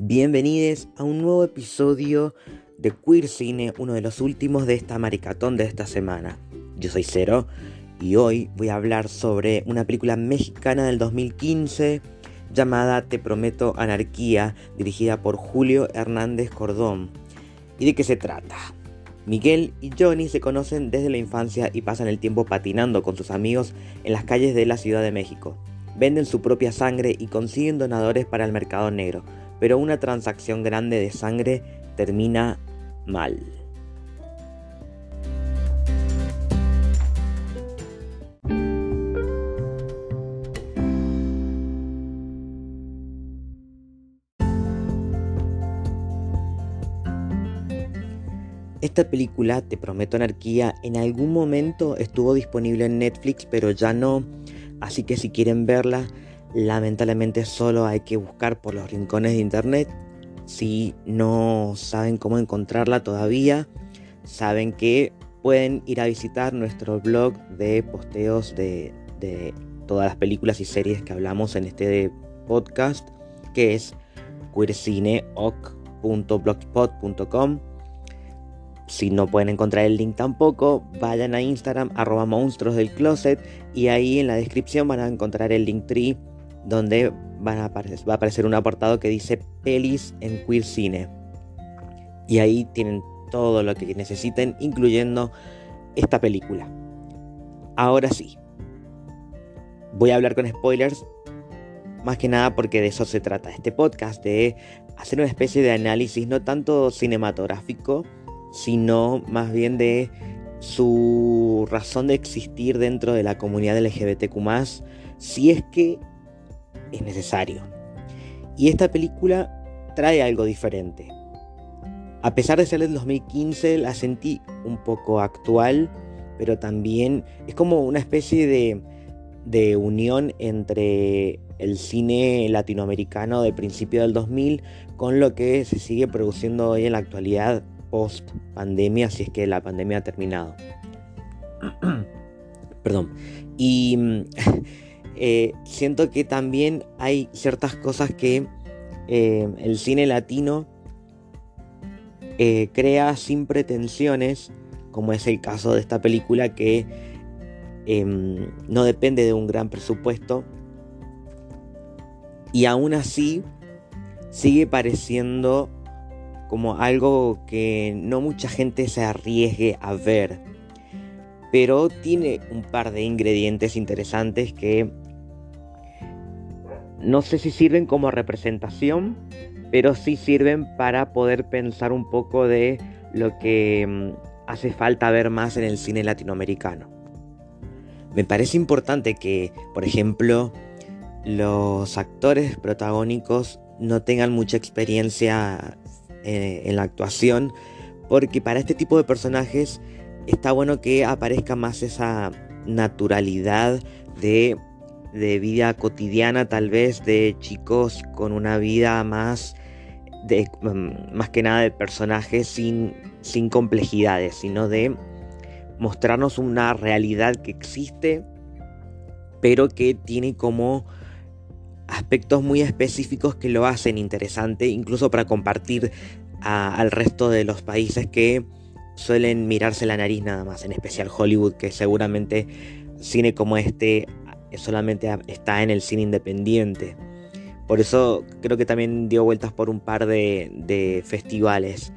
Bienvenidos a un nuevo episodio de Queer Cine, uno de los últimos de esta maricatón de esta semana. Yo soy Cero y hoy voy a hablar sobre una película mexicana del 2015 llamada Te Prometo Anarquía, dirigida por Julio Hernández Cordón. ¿Y de qué se trata? Miguel y Johnny se conocen desde la infancia y pasan el tiempo patinando con sus amigos en las calles de la Ciudad de México. Venden su propia sangre y consiguen donadores para el mercado negro, pero una transacción grande de sangre termina mal. Esta película, Te Prometo Anarquía, en algún momento estuvo disponible en Netflix, pero ya no. Así que si quieren verla, lamentablemente solo hay que buscar por los rincones de internet. Si no saben cómo encontrarla todavía, saben que pueden ir a visitar nuestro blog de posteos de, todas las películas y series que hablamos en este podcast, que es queercineoc.blogspot.com si no pueden encontrar el link tampoco, vayan a Instagram arroba monstruos del closet y ahí en la descripción van a encontrar el link tree donde van a va a aparecer un apartado que dice pelis en queer cine. Y ahí tienen todo lo que necesiten, incluyendo esta película. Ahora sí, voy a hablar con spoilers, más que nada porque de eso se trata este podcast, de hacer una especie de análisis no tanto cinematográfico, sino más bien de su razón de existir dentro de la comunidad LGBTQ, si es que es necesario. Y esta película trae algo diferente. A pesar de ser del 2015, la sentí un poco actual, pero también es como una especie de, de unión entre el cine latinoamericano de principio del 2000 con lo que se sigue produciendo hoy en la actualidad post pandemia, si es que la pandemia ha terminado. Perdón. Y eh, siento que también hay ciertas cosas que eh, el cine latino eh, crea sin pretensiones, como es el caso de esta película que em, no depende de un gran presupuesto. Y aún así sigue pareciendo como algo que no mucha gente se arriesgue a ver. Pero tiene un par de ingredientes interesantes que no sé si sirven como representación, pero sí sirven para poder pensar un poco de lo que mm, hace falta ver más en el cine latinoamericano. Me parece importante que, por ejemplo, los actores protagónicos no tengan mucha experiencia eh, en la actuación, porque para este tipo de personajes está bueno que aparezca más esa naturalidad de, de vida cotidiana, tal vez de chicos con una vida más, de, mm, más que nada de personajes sin, sin complejidades, sino de mostrarnos una realidad que existe, pero que tiene como aspectos muy específicos que lo hacen interesante, incluso para compartir al resto de los países que suelen mirarse la nariz nada más, en especial Hollywood, que seguramente cine como este solamente está en el cine independiente. Por eso creo que también dio vueltas por un par de, festivales.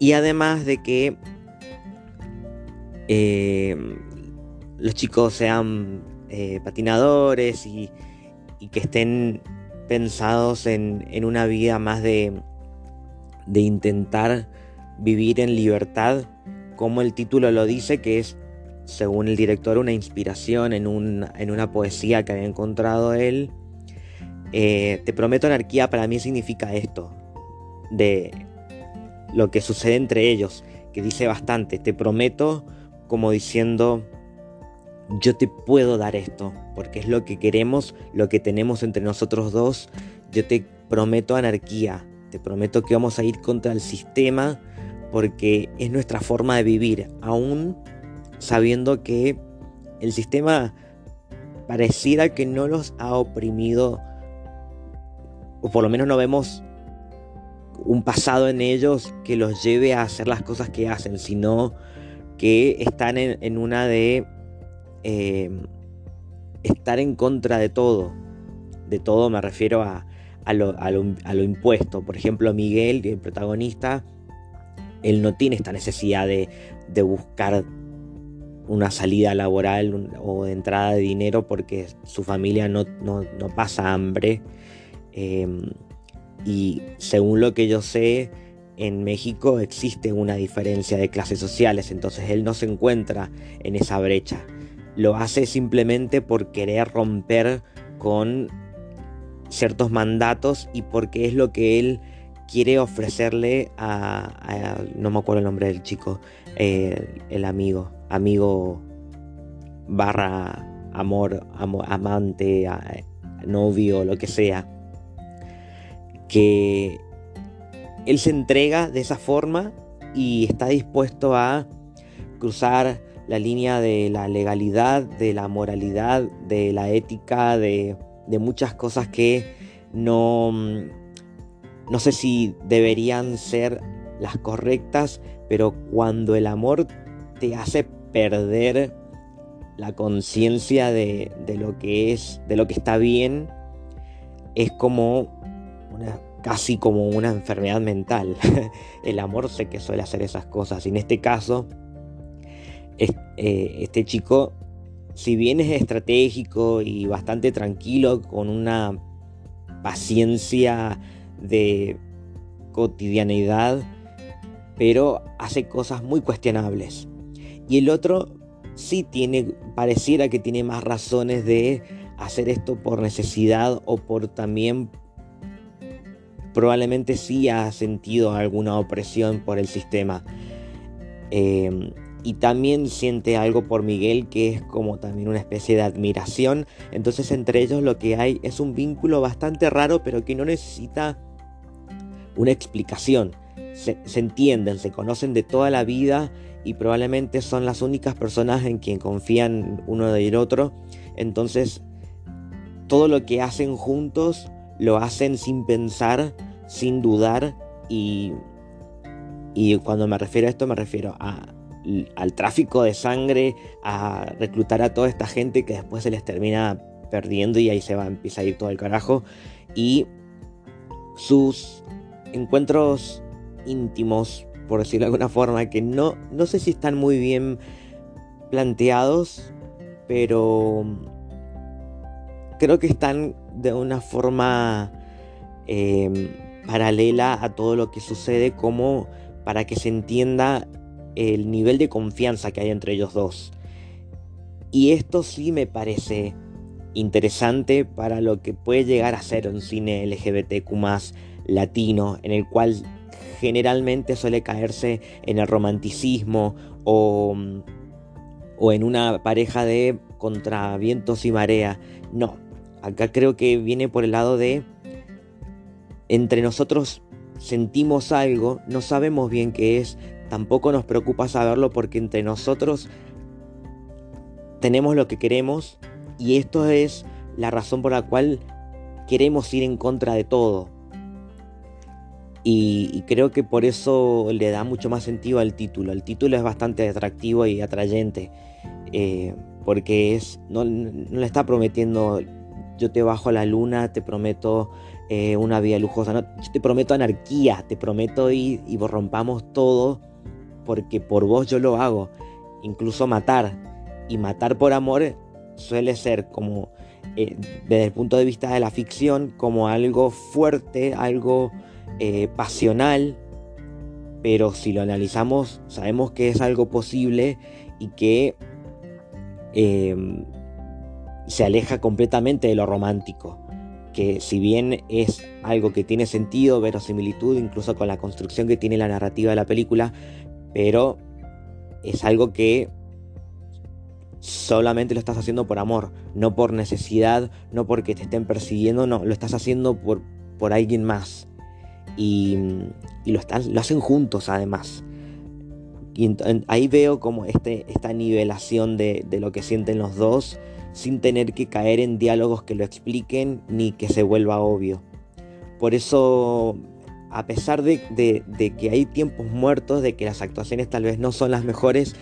Y además de que eh, los chicos sean eh, patinadores y que estén pensados en, una vida más de, de intentar vivir en libertad, como el título lo dice, que es, según el director, una inspiración en, en una poesía que había encontrado él. Eh, te prometo anarquía para mí significa esto, de lo que sucede entre ellos, que dice bastante, te prometo como diciendo, yo te puedo dar esto, porque es lo que queremos, lo que tenemos entre nosotros dos. Yo te prometo anarquía, te prometo que vamos a ir contra el sistema, porque es nuestra forma de vivir, aún sabiendo que el sistema pareciera que no los ha oprimido o por lo menos no vemos un pasado en ellos que los lleve a hacer las cosas que hacen, sino que están en, una de eh, estar en contra de todo. De todo me refiero a, lo, impuesto. Por ejemplo, Miguel, el protagonista, él no tiene esta necesidad de, buscar una salida laboral o de entrada de dinero porque su familia no, pasa hambre. Em, y según lo que yo sé, en México existe una diferencia de clases sociales, entonces él no se encuentra en esa brecha. Lo hace simplemente por querer romper con ciertos mandatos y porque es lo que él quiere ofrecerle a, no me acuerdo el nombre del chico, eh, el amigo, amigo barra amor, amante, novio, lo que sea, que él se entrega de esa forma y está dispuesto a cruzar la línea de la legalidad, de la moralidad, de la ética, de, muchas cosas que no, mm, no sé si deberían ser las correctas, pero cuando el amor te hace perder la conciencia de, de, lo que es, de lo que está bien, es como una casi como una enfermedad mental. el amor sé que suele hacer esas cosas. Y en este caso, eh, este chico, si bien es estratégico y bastante tranquilo, con una paciencia de cotidianidad, pero hace cosas muy cuestionables. Y el otro sí tiene, pareciera que tiene más razones de hacer esto por necesidad o por también probablemente sí ha sentido alguna opresión por el sistema. Em, y también siente algo por Miguel que es como también una especie de admiración. Entonces entre ellos lo que hay es un vínculo bastante raro pero que no necesita una explicación. Se, se entienden, se conocen de toda la vida y probablemente son las únicas personas en quien confían uno del otro. Entonces todo lo que hacen juntos lo hacen sin pensar sin dudar y, y cuando me refiero a esto me refiero a, al tráfico de sangre, a reclutar a toda esta gente que después se les termina perdiendo y ahí se va, empieza a ir todo el carajo. Y sus encuentros íntimos, por decirlo de alguna forma, que no, no sé si están muy bien planteados, pero creo que están de una forma em, paralela a todo lo que sucede como para que se entienda el nivel de confianza que hay entre ellos dos. Y esto sí me parece interesante para lo que puede llegar a ser un cine LGBTQ latino, en el cual generalmente suele caerse en el romanticismo o, o en una pareja de contravientos y marea. No, acá creo que viene por el lado de entre nosotros sentimos algo, no sabemos bien qué es, tampoco nos preocupa saberlo porque entre nosotros tenemos lo que queremos y esto es la razón por la cual queremos ir en contra de todo. Y, creo que por eso le da mucho más sentido al título. El título es bastante atractivo y atrayente. Eh, porque es. No, le está prometiendo. Yo te bajo a la luna, te prometo eh, una vida lujosa. No, yo te prometo anarquía, te prometo y, y rompamos todo porque por vos yo lo hago. Incluso matar. Y matar por amor suele ser como, eh, desde el punto de vista de la ficción, como algo fuerte, algo eh, pasional. Pero si lo analizamos, sabemos que es algo posible y que se aleja completamente de lo romántico que si bien es algo que tiene sentido, verosimilitud, incluso con la construcción que tiene la narrativa de la película, pero es algo que solamente lo estás haciendo por amor, no por necesidad, no porque te estén persiguiendo, no, lo estás haciendo por, por alguien más. Y, lo, están, lo hacen juntos además. Ahí veo como este, esta nivelación de, de lo que sienten los dos sin tener que caer en diálogos que lo expliquen ni que se vuelva obvio. Por eso, a pesar de, de, que hay tiempos muertos, de que las actuaciones tal vez no son las mejores,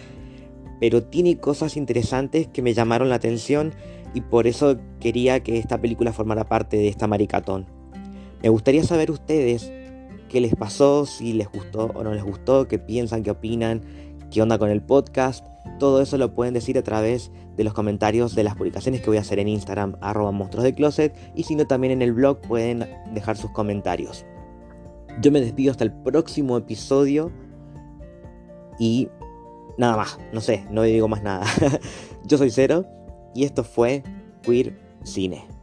pero tiene cosas interesantes que me llamaron la atención y por eso quería que esta película formara parte de esta maricatón. Me gustaría saber ustedes qué les pasó, si les gustó o no les gustó, qué piensan, qué opinan, qué onda con el podcast. Todo eso lo pueden decir a través de los comentarios de las publicaciones que voy a hacer en Instagram, arroba monstruos de closet, y si no también en el blog pueden dejar sus comentarios. Yo me despido hasta el próximo episodio y nada más, no sé, no digo más nada. Yo soy Cero y esto fue Queer Cine.